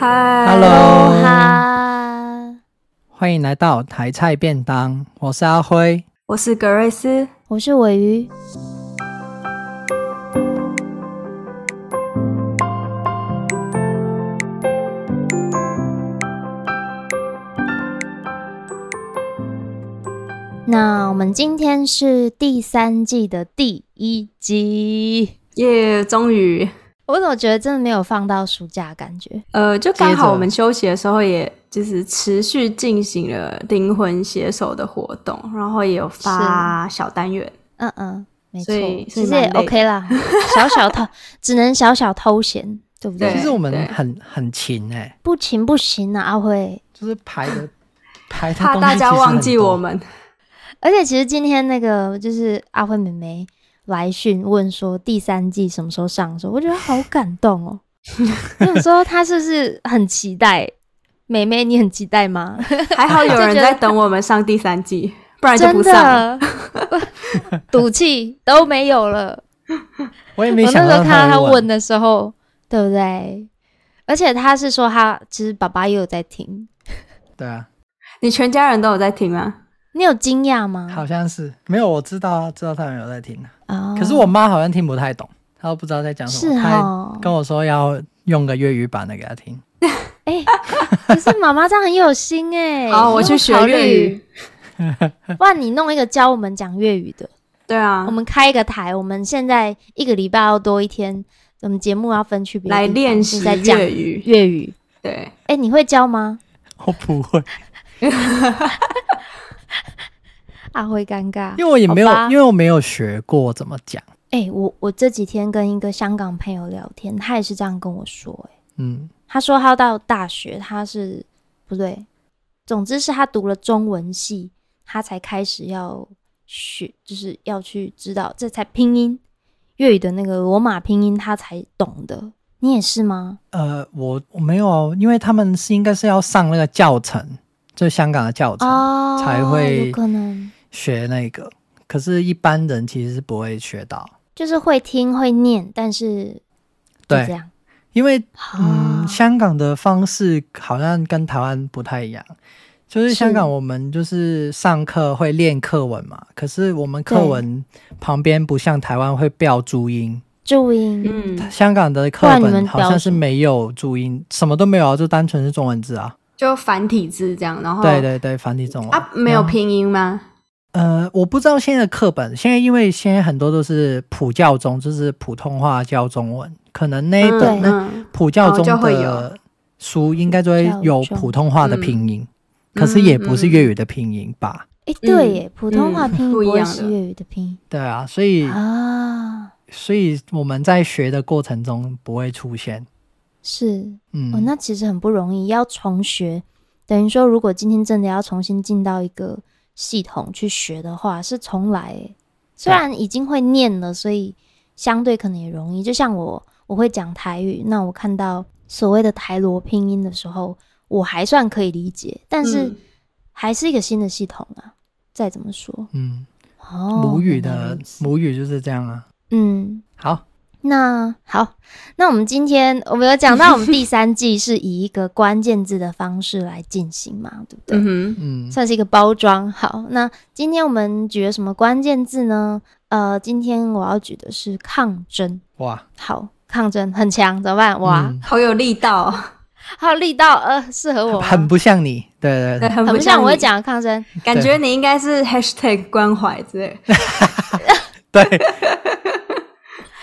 嗨，Hello，哈，欢迎来到台菜便当。我是阿辉，我是格瑞斯，我是尾鱼。那我们今天是第三季的第一集，耶！终于，我怎么觉得真的没有放到暑假感觉？呃，就刚好我们休息的时候，也就是持续进行了灵魂携手的活动，然后也有发小单元。嗯嗯，没错，其实也 OK 啦，小小偷只能小小偷闲，对不对？其实我们很很勤哎、欸，不勤不行啊，阿辉，就是排的 排的，怕大家忘记我们。而且其实今天那个就是阿辉妹妹来讯问说第三季什么时候上的时候，我觉得好感动哦。有时候她是不是很期待？妹妹你很期待吗？还好有人在等我们上第三季，不然就不上。赌气都没有了。我也没想到。我那时候看到他问的时候，对不对？而且他是说他其实爸爸也有在听。对啊，你全家人都有在听吗？你有惊讶吗？好像是没有，我知道，知道他们有在听啊。可是我妈好像听不太懂，她都不知道在讲什么。是哦。她跟我说要用个粤语版的给她听。哎、欸，可是妈妈这样很有心哎、欸。好，我去学粤语。不然你弄一个教我们讲粤语的。对啊。我们开一个台，我们现在一个礼拜要多一天，我们节目要分区别来练习粤语。粤语。对。哎、欸，你会教吗？我不会。啊，会尴尬，因为我也没有，因为我没有学过怎么讲。哎、欸，我我这几天跟一个香港朋友聊天，他也是这样跟我说、欸。哎，嗯，他说他到大学，他是不对，总之是他读了中文系，他才开始要学，就是要去知道这才拼音粤语的那个罗马拼音，他才懂的。你也是吗？呃，我我没有，因为他们是应该是要上那个教程，就香港的教程、哦、才会有可能。学那个，可是一般人其实是不会学到，就是会听会念，但是对这样，因为嗯，香港的方式好像跟台湾不太一样，就是香港我们就是上课会练课文嘛，可是我们课文旁边不像台湾会标注音，注音，嗯，香港的课本好像是没有注音，什么都没有，啊就单纯是中文字啊，就繁体字这样，然后对对对，繁体中文。啊，没有拼音吗？呃，我不知道现在的课本，现在因为现在很多都是普教中，就是普通话教中文，可能那一本、嗯、那普教中的书应该就会有普通话的拼音，可是也不是粤语的拼音吧？哎、嗯，对耶，普通话拼音不会是粤语的拼音、嗯。对啊，所以啊，所以我们在学的过程中不会出现。是，嗯、哦，那其实很不容易，要重学，等于说，如果今天真的要重新进到一个。系统去学的话是从来、欸，虽然已经会念了，所以相对可能也容易。就像我，我会讲台语，那我看到所谓的台罗拼音的时候，我还算可以理解，但是还是一个新的系统啊。再怎么说，嗯，哦，母语的母语就是这样啊。嗯，好。那好，那我们今天我们有讲到，我们第三季是以一个关键字的方式来进行嘛，对不对？嗯嗯，算是一个包装。好，那今天我们举了什么关键字呢？呃，今天我要举的是抗争。哇，好，抗争很强，怎么办？哇，嗯、好有力道，好有力道，呃，适合我，很不像你，对对对，对很不像，很不像我会讲抗争，感觉你应该是 hashtag 关怀之类。对。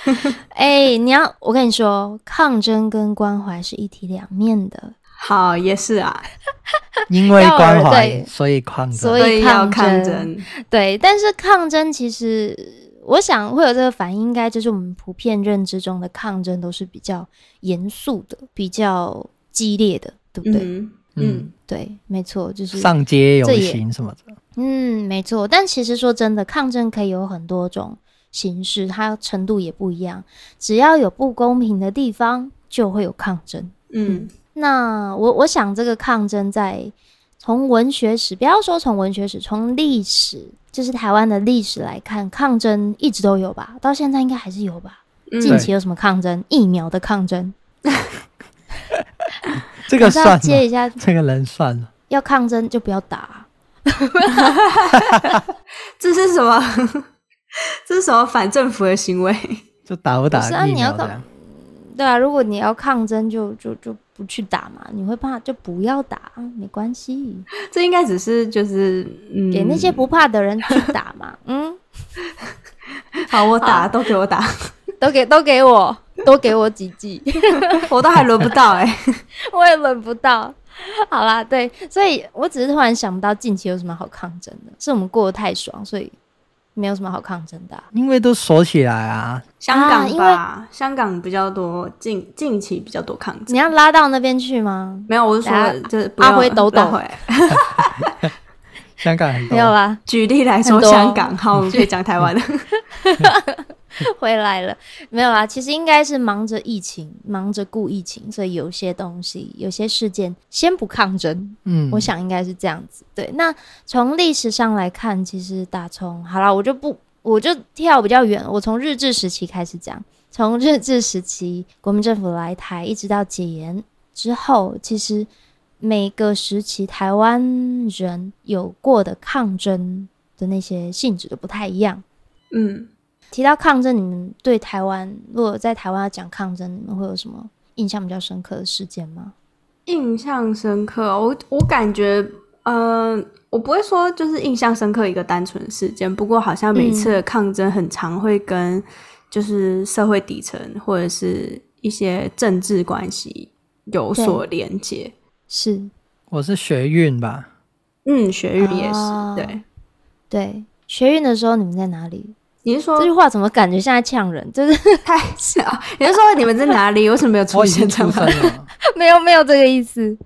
哎、欸，你要我跟你说，抗争跟关怀是一体两面的。好，也是啊，因为关怀，所以抗争，所以抗争，抗争。对，但是抗争其实，我想会有这个反应，应该就是我们普遍认知中的抗争都是比较严肃的、比较激烈的，对不对？嗯，嗯对，没错，就是上街游行什么的。嗯，没错。但其实说真的，抗争可以有很多种。形式它程度也不一样，只要有不公平的地方，就会有抗争。嗯，那我我想这个抗争在从文学史，不要说从文学史，从历史，就是台湾的历史来看，抗争一直都有吧，到现在应该还是有吧。嗯、近期有什么抗争？疫苗的抗争。这个算接一下，这个人算了。要抗争就不要打，这是什么？这是什么反政府的行为？就打不打？是啊，你要抗，对啊，如果你要抗争就，就就就不去打嘛。你会怕就不要打，没关系。这应该只是就是、嗯、给那些不怕的人去打嘛。嗯，好，我打，都给我打，都给都给我，都给我几剂，我都还轮不到哎、欸，我也轮不到。好啦，对，所以我只是突然想不到近期有什么好抗争的，是我们过得太爽，所以。没有什么好抗争的、啊，因为都锁起来啊。香港吧，啊、香港比较多，近近期比较多抗争。你要拉到那边去吗？没有，我是说，就是阿辉抖抖。香港很多。没有啦，举例来说，香港好，我们可以讲台湾的。回来了，没有啦。其实应该是忙着疫情，忙着顾疫情，所以有些东西、有些事件先不抗争。嗯，我想应该是这样子。对，那从历史上来看，其实打从好了，我就不，我就跳比较远，我从日治时期开始讲。从日治时期，国民政府来台，一直到解严之后，其实每个时期台湾人有过的抗争的那些性质都不太一样。嗯。提到抗争，你们对台湾，如果在台湾要讲抗争，你们会有什么印象比较深刻的事件吗？印象深刻，我我感觉，呃，我不会说就是印象深刻一个单纯事件，不过好像每次的抗争很常会跟就是社会底层或者是一些政治关系有所连接。是，我是学运吧？嗯，学运也是，哦、对对，学运的时候你们在哪里？你是说这句话怎么感觉像在呛人？就是太小。你是说你们在哪里？为什么没有出现在？没有没有这个意思。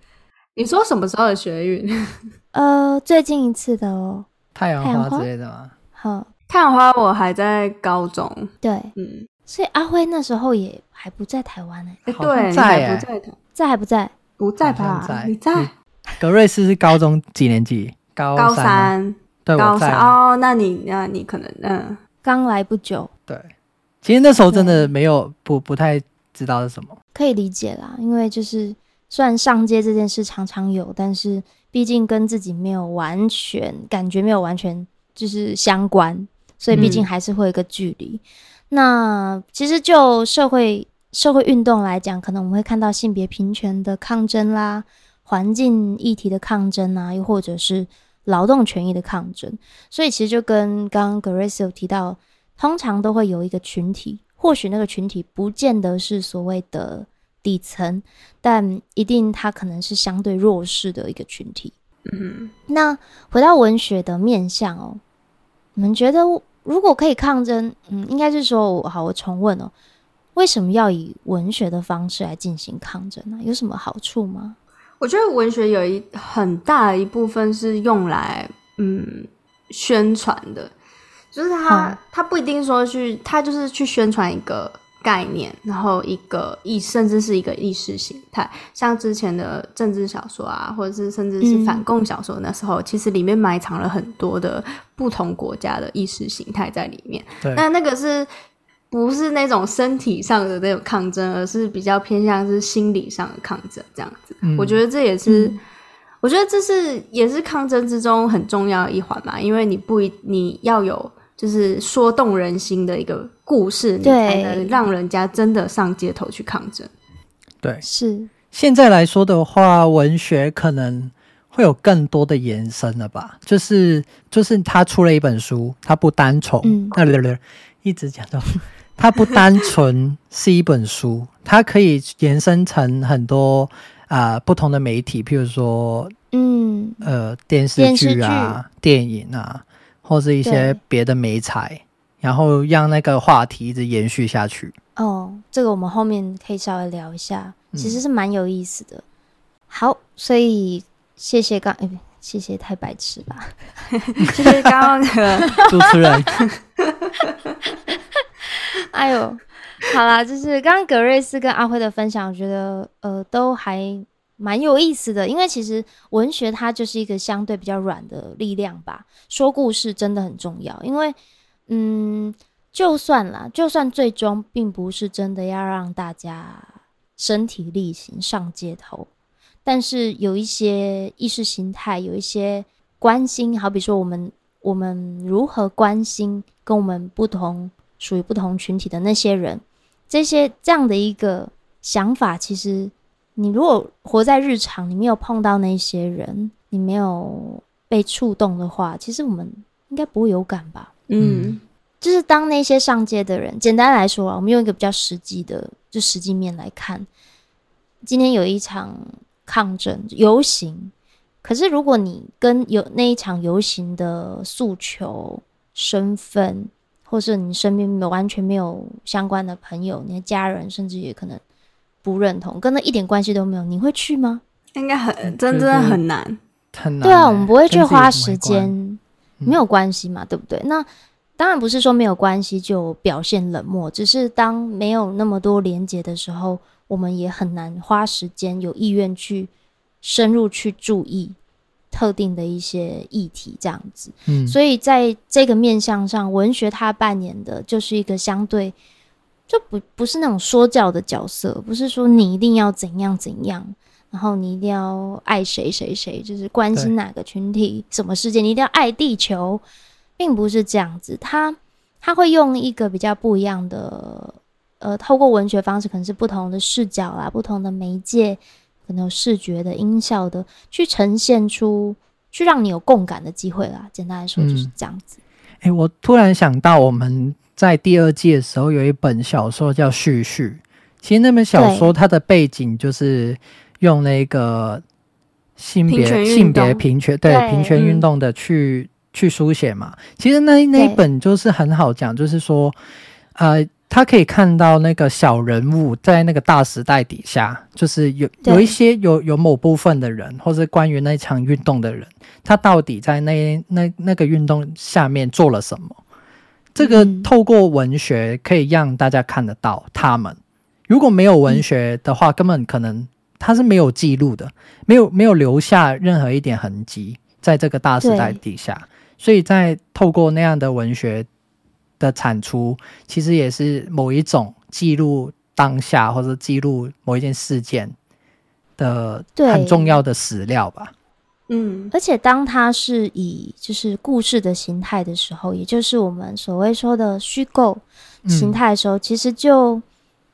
你说什么时候的学运？呃，最近一次的哦。太阳花之类的吗？好，太阳花我还在高中。对，嗯，所以阿辉那时候也还不在台湾呢。哎，对，在不在？在还不在？不在吧？你在？格瑞斯是高中几年级？高三。对，高三。哦，那你那你可能嗯。刚来不久，对，其实那时候真的没有不不太知道是什么，可以理解啦。因为就是虽然上街这件事常常有，但是毕竟跟自己没有完全感觉没有完全就是相关，所以毕竟还是会有一个距离。嗯、那其实就社会社会运动来讲，可能我们会看到性别平权的抗争啦，环境议题的抗争啊，又或者是。劳动权益的抗争，所以其实就跟刚刚 Grace 有提到，通常都会有一个群体，或许那个群体不见得是所谓的底层，但一定它可能是相对弱势的一个群体。嗯，那回到文学的面向哦，你们觉得如果可以抗争，嗯，应该是说，好，我重问哦，为什么要以文学的方式来进行抗争呢？有什么好处吗？我觉得文学有一很大的一部分是用来嗯宣传的，就是它它不一定说去，它就是去宣传一个概念，然后一个意，甚至是一个意识形态。像之前的政治小说啊，或者是甚至是反共小说，那时候其实里面埋藏了很多的不同国家的意识形态在里面。对，那那个是。不是那种身体上的那种抗争，而是比较偏向是心理上的抗争，这样子。嗯、我觉得这也是，嗯、我觉得这是也是抗争之中很重要的一环嘛。因为你不一你要有就是说动人心的一个故事，你才能让人家真的上街头去抗争。对，是现在来说的话，文学可能会有更多的延伸了吧？就是就是他出了一本书，他不单从、嗯、一直讲到。它不单纯 是一本书，它可以延伸成很多啊、呃、不同的媒体，譬如说，嗯呃电视剧啊、电影啊，或是一些别的媒材，然后让那个话题一直延续下去。哦，这个我们后面可以稍微聊一下，其实是蛮有意思的。嗯、好，所以谢谢刚，哎，谢谢太白痴吧，谢 谢 刚刚的主持人。哎呦，好啦，就是刚刚格瑞斯跟阿辉的分享，我觉得呃都还蛮有意思的。因为其实文学它就是一个相对比较软的力量吧，说故事真的很重要。因为嗯，就算啦，就算最终并不是真的要让大家身体力行上街头，但是有一些意识形态，有一些关心，好比说我们我们如何关心跟我们不同属于不同群体的那些人，这些这样的一个想法，其实你如果活在日常，你没有碰到那些人，你没有被触动的话，其实我们应该不会有感吧？嗯，就是当那些上街的人，简单来说啊，我们用一个比较实际的，就实际面来看，今天有一场。抗争游行，可是如果你跟有那一场游行的诉求、身份，或是你身边没有完全没有相关的朋友，你的家人甚至也可能不认同，跟那一点关系都没有，你会去吗？应该很真的很难，很难。对啊，我们不会去花时间，没有关系嘛，对不对？那当然不是说没有关系就表现冷漠，只是当没有那么多连接的时候。我们也很难花时间、有意愿去深入去注意特定的一些议题，这样子。嗯，所以在这个面向上，文学它扮演的就是一个相对就不不是那种说教的角色，不是说你一定要怎样怎样，然后你一定要爱谁谁谁，就是关心哪个群体、什么世界，你一定要爱地球，并不是这样子。他他会用一个比较不一样的。呃，透过文学方式，可能是不同的视角啦，不同的媒介，可能有视觉的、音效的，去呈现出，去让你有共感的机会啦。简单来说就是这样子。哎、嗯欸，我突然想到，我们在第二季的时候有一本小说叫《絮絮》，其实那本小说它的背景就是用那个性别性别平权对平权运动的去、嗯、去书写嘛。其实那那一本就是很好讲，就是说，呃。他可以看到那个小人物在那个大时代底下，就是有有一些有有某部分的人，或是关于那场运动的人，他到底在那那那个运动下面做了什么？这个透过文学可以让大家看得到他们。如果没有文学的话，根本可能他是没有记录的，没有没有留下任何一点痕迹在这个大时代底下。所以在透过那样的文学。的产出其实也是某一种记录当下或者记录某一件事件的很重要的史料吧。嗯，而且当它是以就是故事的形态的时候，也就是我们所谓说的虚构形态的时候，嗯、其实就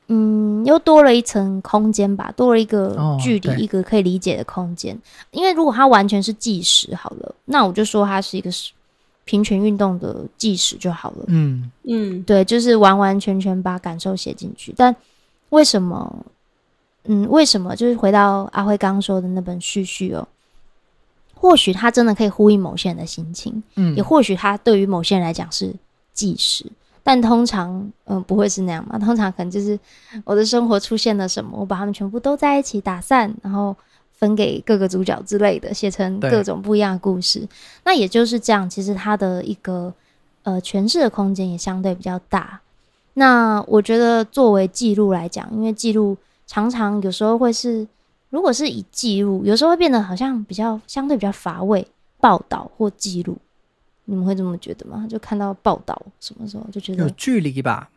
嗯又多了一层空间吧，多了一个距离，哦、一个可以理解的空间。因为如果它完全是纪实好了，那我就说它是一个平权运动的纪实就好了。嗯嗯，对，就是完完全全把感受写进去。但为什么？嗯，为什么？就是回到阿辉刚刚说的那本絮絮哦，或许他真的可以呼应某些人的心情，嗯，也或许他对于某些人来讲是纪实，但通常嗯不会是那样嘛。通常可能就是我的生活出现了什么，我把他们全部都在一起打散，然后。分给各个主角之类的，写成各种不一样的故事。那也就是这样，其实它的一个呃诠释的空间也相对比较大。那我觉得作为记录来讲，因为记录常常有时候会是，如果是以记录，有时候会变得好像比较相对比较乏味，报道或记录，你们会这么觉得吗？就看到报道什么时候就觉得有距离吧？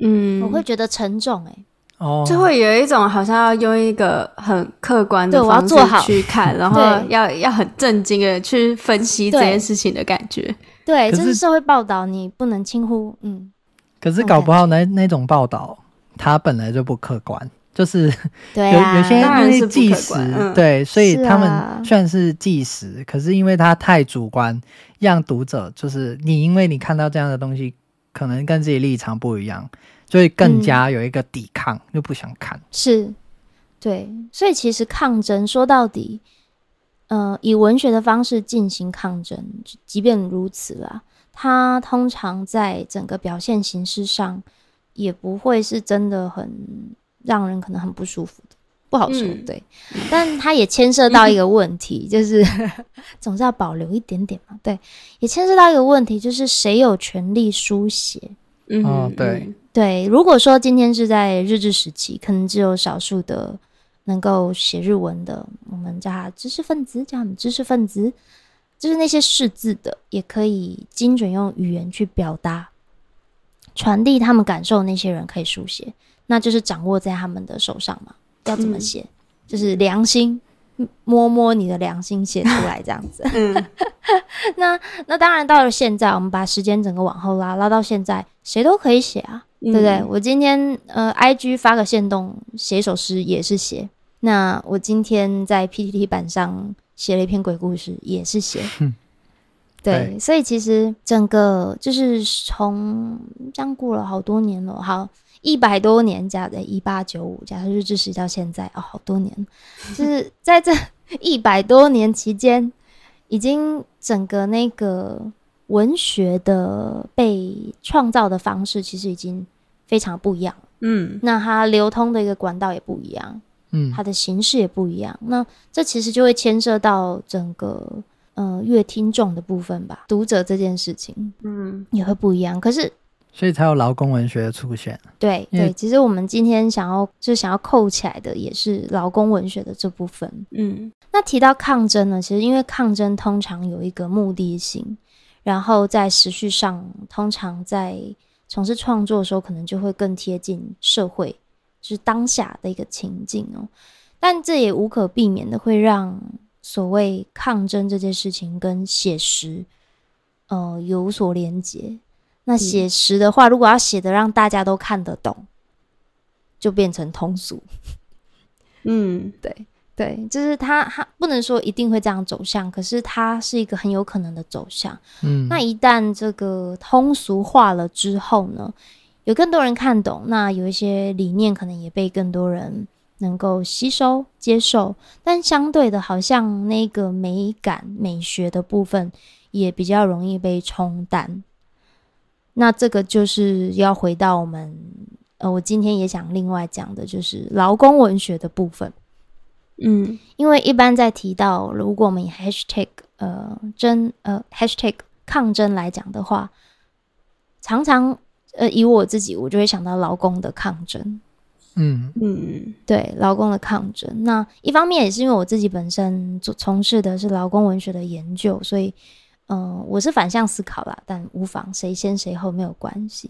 嗯，我会觉得沉重哎、欸。哦，就会有一种好像要用一个很客观的方式去看，然后要要很震惊的去分析这件事情的感觉。对，这是社会报道，你不能轻忽。嗯，可是搞不好那那种报道，它本来就不客观，就是 对、啊、有有些东西纪实，嗯、对，所以他们虽然是纪实，啊、可是因为它太主观，让读者就是你，因为你看到这样的东西，可能跟自己立场不一样。所以更加有一个抵抗，嗯、又不想看，是，对，所以其实抗争说到底，呃，以文学的方式进行抗争，即便如此啦，它通常在整个表现形式上，也不会是真的很让人可能很不舒服的，不好说，嗯、对，但它也牵涉到一个问题，嗯、就是 总是要保留一点点嘛，对，也牵涉到一个问题，就是谁有权利书写？嗯，哦、对。对，如果说今天是在日治时期，可能只有少数的能够写日文的，我们叫他知识分子，叫他们知识分子，就是那些识字的，也可以精准用语言去表达、传递他们感受那些人可以书写，那就是掌握在他们的手上嘛，要怎么写，就是良心，摸摸你的良心写出来这样子。嗯，那那当然到了现在，我们把时间整个往后拉，拉到现在，谁都可以写啊，嗯、对不对？我今天呃，IG 发个限动，写一首诗也是写。那我今天在 PPT 版上写了一篇鬼故事，也是写。对，所以其实整个就是从这样过了好多年了，好一百多年假的一八九五，加上日治时到现在哦，好多年，就是在这 一百多年期间，已经整个那个文学的被创造的方式，其实已经非常不一样。嗯，那它流通的一个管道也不一样，嗯，它的形式也不一样。那这其实就会牵涉到整个。嗯，阅听众的部分吧，读者这件事情，嗯，也会不一样。可是，所以才有劳工文学的出现。对对，其实我们今天想要就想要扣起来的，也是劳工文学的这部分。嗯，那提到抗争呢，其实因为抗争通常有一个目的性，然后在时序上，通常在从事创作的时候，可能就会更贴近社会，就是当下的一个情境哦。但这也无可避免的会让。所谓抗争这件事情跟写实，呃，有所连结。那写实的话，如果要写的让大家都看得懂，就变成通俗。嗯，对对，就是它它不能说一定会这样走向，可是它是一个很有可能的走向。嗯，那一旦这个通俗化了之后呢，有更多人看懂，那有一些理念可能也被更多人。能够吸收接受，但相对的，好像那个美感美学的部分也比较容易被冲淡。那这个就是要回到我们，呃，我今天也想另外讲的，就是劳工文学的部分。嗯，因为一般在提到，如果我们以 hashtag 呃争呃 hashtag 抗争来讲的话，常常呃以我自己，我就会想到劳工的抗争。嗯嗯，对，劳工的抗争。那一方面也是因为我自己本身做从事的是劳工文学的研究，所以，嗯、呃，我是反向思考啦，但无妨，谁先谁后没有关系。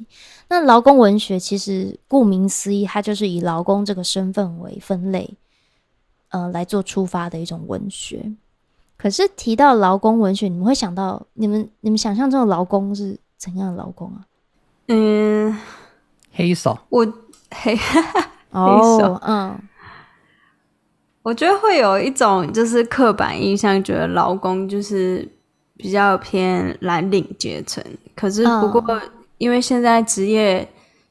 那劳工文学其实顾名思义，它就是以劳工这个身份为分类，呃，来做出发的一种文学。可是提到劳工文学，你们会想到你们你们想象中的劳工是怎样的劳工啊？嗯，黑手，我黑。哦，嗯，我觉得会有一种就是刻板印象，觉得劳工就是比较偏蓝领阶层。可是不过，因为现在职业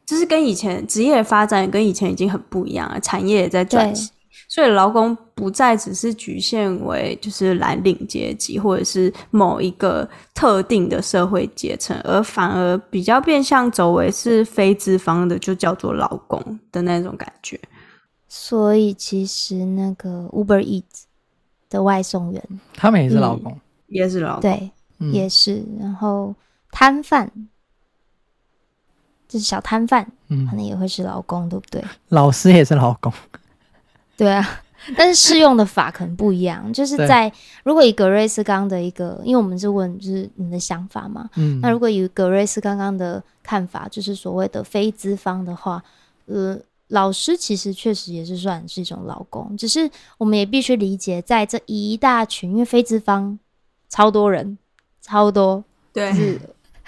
就是跟以前职业发展跟以前已经很不一样了，产业也在转型。所以劳工不再只是局限为就是蓝领阶级或者是某一个特定的社会阶层，而反而比较变相走为是非资方的，就叫做劳工的那种感觉。所以其实那个 Uber Eats 的外送员，他们也是劳工，嗯、也是劳工，对，嗯、也是。然后摊贩就是小摊贩，嗯，可能也会是劳工，对不对？老师也是劳工。对啊，但是适用的法可能不一样。就是在如果以格瑞斯刚的一个，因为我们是问就是你的想法嘛，嗯，那如果以格瑞斯刚刚的看法，就是所谓的非资方的话，呃，老师其实确实也是算是一种劳工，只是我们也必须理解，在这一大群，因为非资方超多人，超多，对，是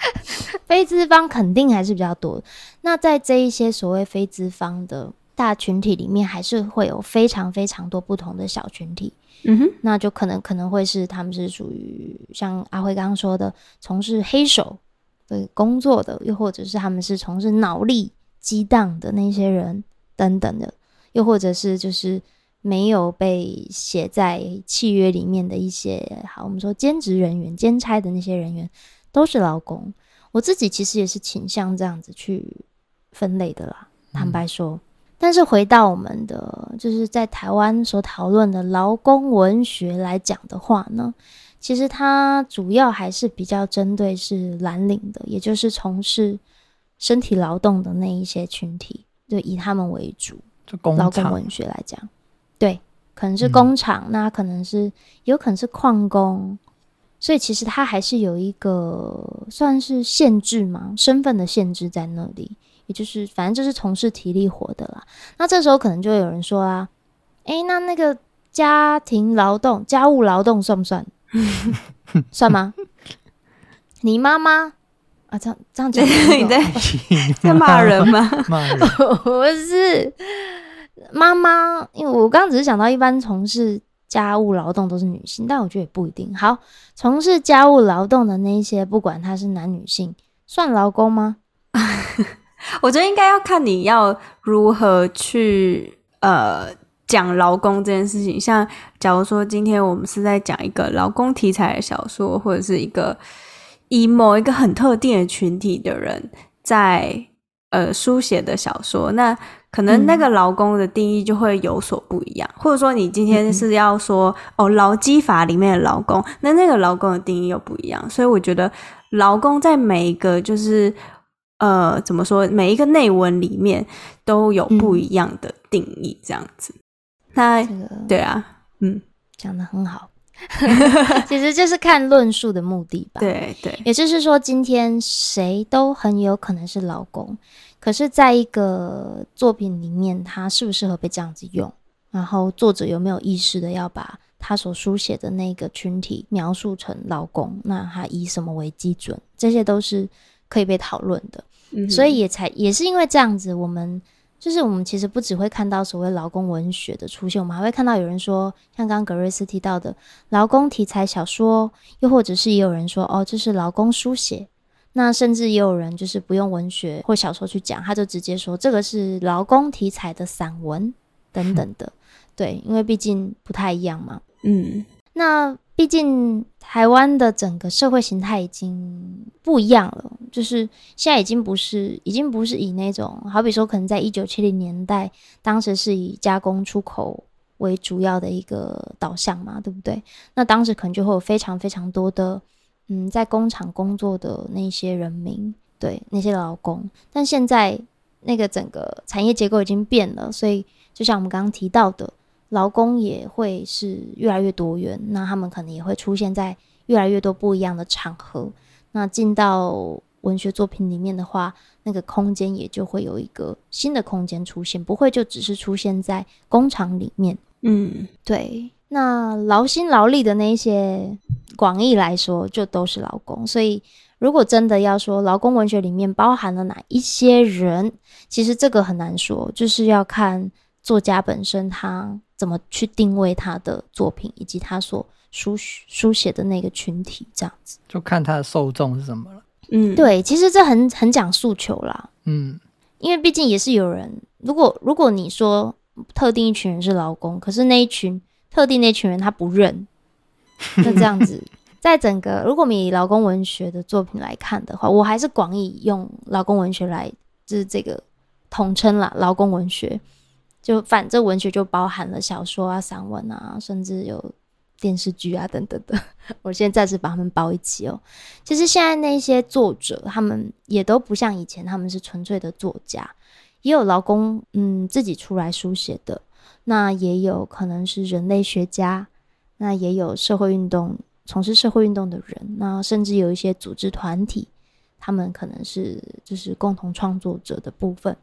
非资方肯定还是比较多。那在这一些所谓非资方的。大群体里面还是会有非常非常多不同的小群体，嗯哼，那就可能可能会是他们是属于像阿辉刚刚说的从事黑手的工作的，又或者是他们是从事脑力激荡的那些人等等的，又或者是就是没有被写在契约里面的一些，好，我们说兼职人员、兼差的那些人员都是劳工。我自己其实也是倾向这样子去分类的啦，坦白说。但是回到我们的，就是在台湾所讨论的劳工文学来讲的话呢，其实它主要还是比较针对是蓝领的，也就是从事身体劳动的那一些群体，就以他们为主。劳工文学来讲，对，可能是工厂，嗯、那可能是有可能是矿工，所以其实它还是有一个算是限制嘛，身份的限制在那里。也就是，反正就是从事体力活的啦。那这时候可能就会有人说啊，诶、欸，那那个家庭劳动、家务劳动算不算？算吗？你妈妈啊，这样这样讲，你在在骂人吗？骂人不是妈妈，因为我刚刚只是想到，一般从事家务劳动都是女性，但我觉得也不一定。好，从事家务劳动的那些，不管他是男女性，算劳工吗？我觉得应该要看你要如何去呃讲劳工这件事情。像假如说今天我们是在讲一个劳工题材的小说，或者是一个。以某一个很特定的群体的人在呃书写的小说，那可能那个劳工的定义就会有所不一样，嗯、或者说你今天是要说哦劳基法里面的劳工，那那个劳工的定义又不一样，所以我觉得劳工在每一个就是呃怎么说每一个内文里面都有不一样的定义，这样子。嗯、那、这个、对啊，嗯，讲的很好。其实就是看论述的目的吧。对对，也就是说，今天谁都很有可能是劳工，可是在一个作品里面，它适不适合被这样子用？然后作者有没有意识的要把他所书写的那个群体描述成劳工？那他以什么为基准？这些都是可以被讨论的。嗯。所以也才也是因为这样子，我们。就是我们其实不只会看到所谓劳工文学的出现，我们还会看到有人说，像刚刚格瑞斯提到的劳工题材小说，又或者是也有人说，哦，这是劳工书写。那甚至也有人就是不用文学或小说去讲，他就直接说这个是劳工题材的散文等等的。对，因为毕竟不太一样嘛。嗯，那。毕竟台湾的整个社会形态已经不一样了，就是现在已经不是，已经不是以那种，好比说可能在一九七零年代，当时是以加工出口为主要的一个导向嘛，对不对？那当时可能就会有非常非常多的，嗯，在工厂工作的那些人民，对，那些劳工，但现在那个整个产业结构已经变了，所以就像我们刚刚提到的。劳工也会是越来越多元，那他们可能也会出现在越来越多不一样的场合。那进到文学作品里面的话，那个空间也就会有一个新的空间出现，不会就只是出现在工厂里面。嗯，对。那劳心劳力的那些广义来说，就都是劳工。所以，如果真的要说劳工文学里面包含了哪一些人，其实这个很难说，就是要看作家本身他。怎么去定位他的作品，以及他所书书写的那个群体，这样子就看他的受众是什么了。嗯，对，其实这很很讲诉求啦。嗯，因为毕竟也是有人，如果如果你说特定一群人是劳工，可是那一群特定那群人他不认，那这样子，在整个如果我们以劳工文学的作品来看的话，我还是广义用劳工文学来就是这个统称啦，劳工文学。就反正文学就包含了小说啊、散文啊，甚至有电视剧啊等等的。我现在暂时把他们包一起哦。其实现在那些作者，他们也都不像以前，他们是纯粹的作家，也有劳工嗯自己出来书写的，那也有可能是人类学家，那也有社会运动从事社会运动的人，那甚至有一些组织团体，他们可能是就是共同创作者的部分。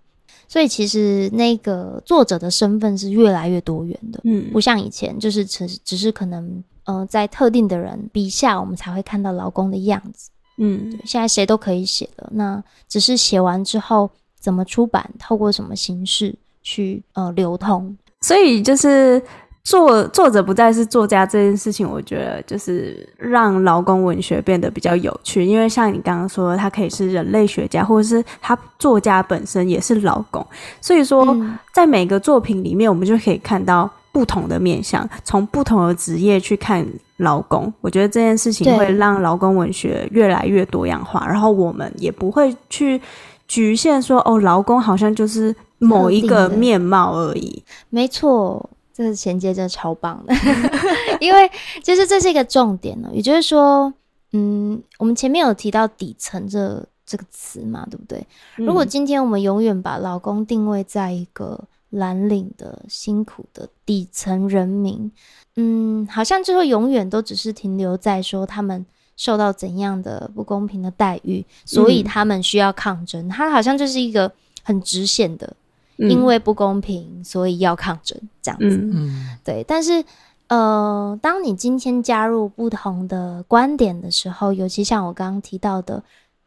所以其实那个作者的身份是越来越多元的，嗯，不像以前，就是只只是可能，呃，在特定的人笔下，我们才会看到劳工的样子，嗯，现在谁都可以写了，那只是写完之后怎么出版，透过什么形式去呃流通，所以就是。作作者不再是作家这件事情，我觉得就是让劳工文学变得比较有趣。因为像你刚刚说的，他可以是人类学家，或者是他作家本身也是劳工。所以说，在每个作品里面，我们就可以看到不同的面向，从不同的职业去看劳工。我觉得这件事情会让劳工文学越来越多样化，然后我们也不会去局限说，哦，劳工好像就是某一个面貌而已。没错。这个衔接真的超棒的，因为其实这是一个重点呢。也就是说，嗯，我们前面有提到底层这这个词嘛，对不对？嗯、如果今天我们永远把老公定位在一个蓝领的辛苦的底层人民，嗯，好像就会永远都只是停留在说他们受到怎样的不公平的待遇，所以他们需要抗争。它好像就是一个很直线的。因为不公平，所以要抗争，这样子。嗯，对。但是，呃，当你今天加入不同的观点的时候，尤其像我刚刚提到的，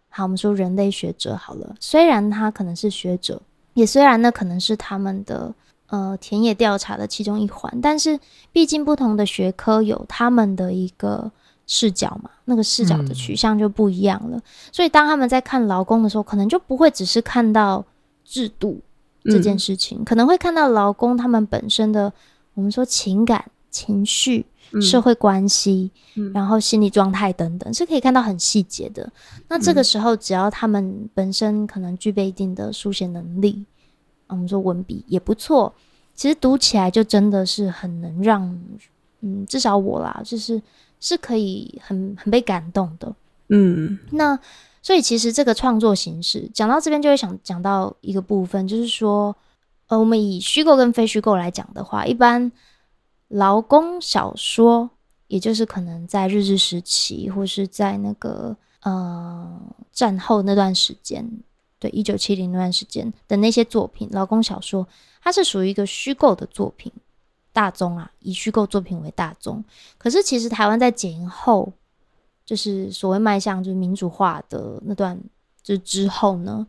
好，我们说人类学者好了，虽然他可能是学者，也虽然那可能是他们的呃田野调查的其中一环，但是毕竟不同的学科有他们的一个视角嘛，那个视角的取向就不一样了。嗯、所以，当他们在看劳工的时候，可能就不会只是看到制度。这件事情、嗯、可能会看到劳工他们本身的，我们说情感、情绪、嗯、社会关系，嗯、然后心理状态等等，是可以看到很细节的。那这个时候，只要他们本身可能具备一定的书写能力，我们说文笔也不错，其实读起来就真的是很能让，嗯，至少我啦，就是是可以很很被感动的。嗯，那。所以其实这个创作形式讲到这边，就会想讲到一个部分，就是说，呃，我们以虚构跟非虚构来讲的话，一般劳工小说，也就是可能在日治时期或是在那个呃战后那段时间，对，一九七零那段时间的那些作品，劳工小说，它是属于一个虚构的作品，大宗啊，以虚构作品为大宗。可是其实台湾在解严后。就是所谓迈向就是民主化的那段，就之后呢，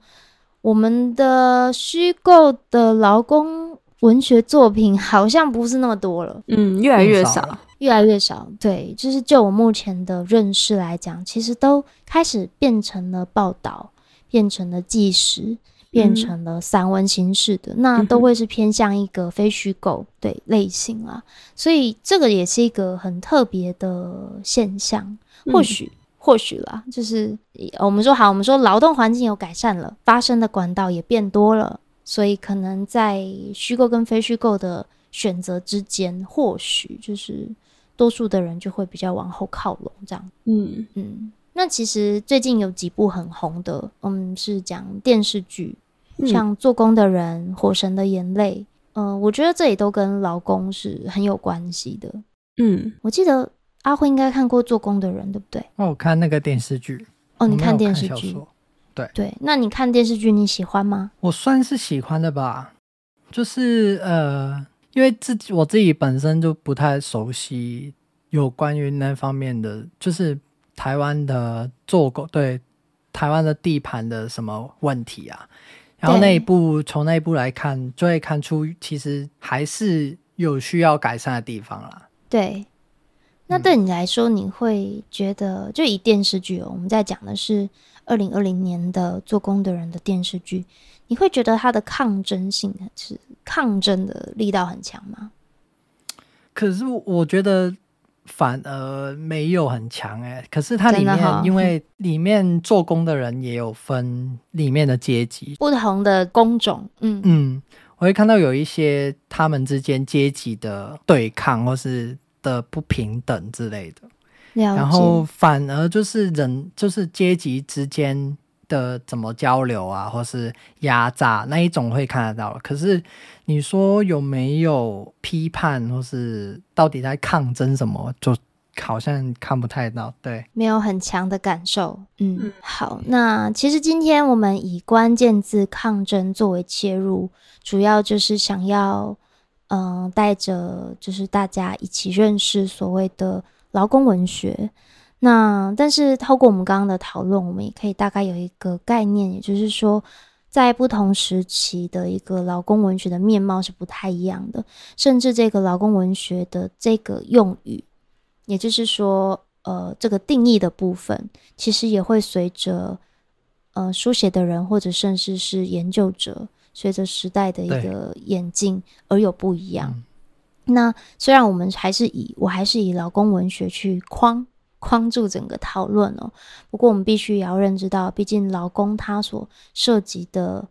我们的虚构的劳工文学作品好像不是那么多了，嗯，越来越少，越来越少。对，就是就我目前的认识来讲，其实都开始变成了报道，变成了纪实，变成了散文形式的，嗯、那都会是偏向一个非虚构对类型啊。所以这个也是一个很特别的现象。或许，或许啦，就是我们说好，我们说劳动环境有改善了，发生的管道也变多了，所以可能在虚构跟非虚构的选择之间，或许就是多数的人就会比较往后靠拢这样。嗯嗯。那其实最近有几部很红的，嗯，是讲电视剧，像《做工的人》《火神的眼泪》，嗯，我觉得这也都跟劳工是很有关系的。嗯，我记得。阿辉应该看过《做工的人》，对不对？哦，我看那个电视剧。哦，你看电视剧？对对。那你看电视剧，你喜欢吗？我算是喜欢的吧。就是呃，因为自己我自己本身就不太熟悉有关于那方面的，就是台湾的做工，对台湾的地盘的什么问题啊。然后那一部从那一部来看，就会看出其实还是有需要改善的地方啦。对。那对你来说，你会觉得，就以电视剧哦，我们在讲的是二零二零年的做工的人的电视剧，你会觉得它的抗争性是抗争的力道很强吗？可是我觉得反而没有很强哎。可是它里面，因为 里面做工的人也有分里面的阶级，不同的工种，嗯嗯，我会看到有一些他们之间阶级的对抗，或是。的不平等之类的，然后反而就是人就是阶级之间的怎么交流啊，或是压榨那一种会看得到。可是你说有没有批判，或是到底在抗争什么，就好像看不太到。对，没有很强的感受。嗯，嗯好，那其实今天我们以关键字抗争作为切入，主要就是想要。嗯，带着就是大家一起认识所谓的劳工文学。那但是透过我们刚刚的讨论，我们也可以大概有一个概念，也就是说，在不同时期的一个劳工文学的面貌是不太一样的，甚至这个劳工文学的这个用语，也就是说，呃，这个定义的部分，其实也会随着呃书写的人或者甚至是研究者。随着时代的一个演进而有不一样。嗯、那虽然我们还是以我还是以劳工文学去框框住整个讨论哦，不过我们必须也要认知到，毕竟劳工他所涉及的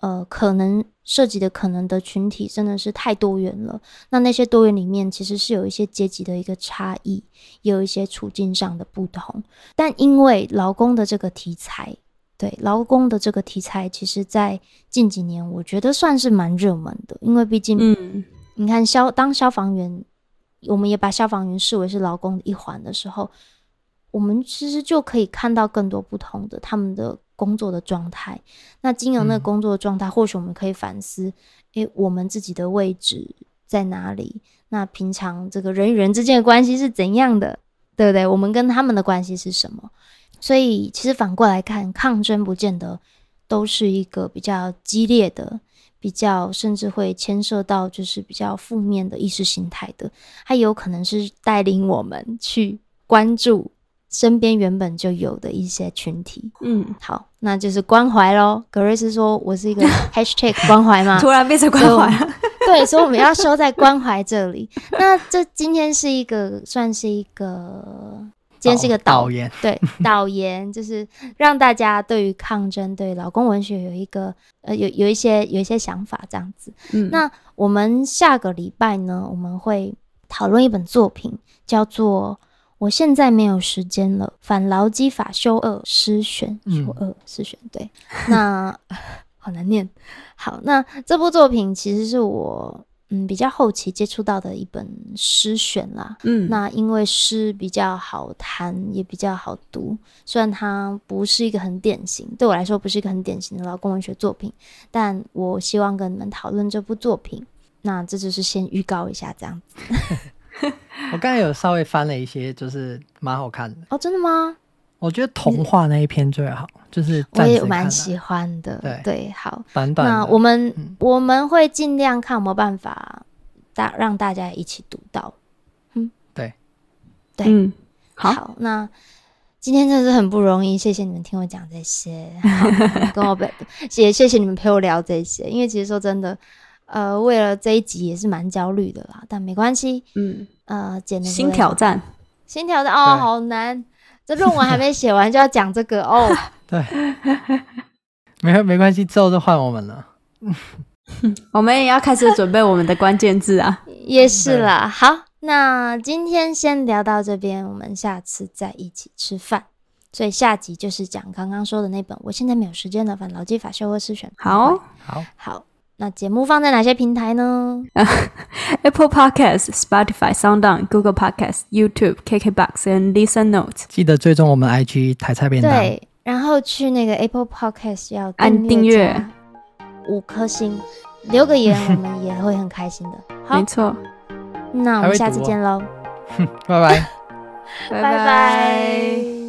呃可能涉及的可能的群体真的是太多元了。那那些多元里面其实是有一些阶级的一个差异，也有一些处境上的不同。但因为劳工的这个题材。对劳工的这个题材，其实，在近几年，我觉得算是蛮热门的。因为毕竟，嗯，你看消当消防员，我们也把消防员视为是劳工的一环的时候，我们其实就可以看到更多不同的他们的工作的状态。那经由那个工作的状态，嗯、或许我们可以反思：诶，我们自己的位置在哪里？那平常这个人与人之间的关系是怎样的？对不对？我们跟他们的关系是什么？所以，其实反过来看，抗争不见得都是一个比较激烈的。比较甚至会牵涉到就是比较负面的意识形态的，它有可能是带领我们去关注身边原本就有的一些群体。嗯，好，那就是关怀喽。格瑞斯说：“我是一个 hashtag 关怀嘛？”突然变成关怀，对，所以我们要收在关怀这里。那这今天是一个算是一个。今天是一个导，导言，对，导言就是让大家对于抗争、对老公文学有一个呃有有一些有一些想法这样子。嗯，那我们下个礼拜呢，我们会讨论一本作品，叫做《我现在没有时间了：反劳基法修二诗选》，修二诗选。对，那 好难念。好，那这部作品其实是我。嗯，比较后期接触到的一本诗选啦。嗯，那因为诗比较好谈，也比较好读。虽然它不是一个很典型，对我来说不是一个很典型的劳工文学作品，但我希望跟你们讨论这部作品。那这就是先预告一下这样子。我刚才有稍微翻了一些，就是蛮好看的。哦，真的吗？我觉得童话那一篇最好，就是我也蛮喜欢的。对对，好，短短那我们、嗯、我们会尽量看有没有办法大让大家一起读到。嗯，对对，嗯，好，好。那今天真的是很不容易，谢谢你们听我讲这些，跟我陪，也谢谢你们陪我聊这些。因为其实说真的，呃，为了这一集也是蛮焦虑的啦，但没关系。嗯，呃，简单新挑战，新挑战哦，好难。这论文还没写完就要讲这个哦，对，没没关系，之后就换我们了。我们也要开始准备我们的关键字啊，也是啦。好，那今天先聊到这边，我们下次再一起吃饭。所以下集就是讲刚刚说的那本，我现在没有时间了，反劳基法修二诗选。好，好，好。那节目放在哪些平台呢？Apple Podcasts、Spotify、SoundOn、Google Podcasts、YouTube、KKBox 和 Listen Notes。记得追踪我们 IG 台菜便当。对，然后去那个 Apple Podcast 要按订阅，五颗星，留个言，我们也会很开心的。好，没错。那我们下次见喽，拜拜，拜拜。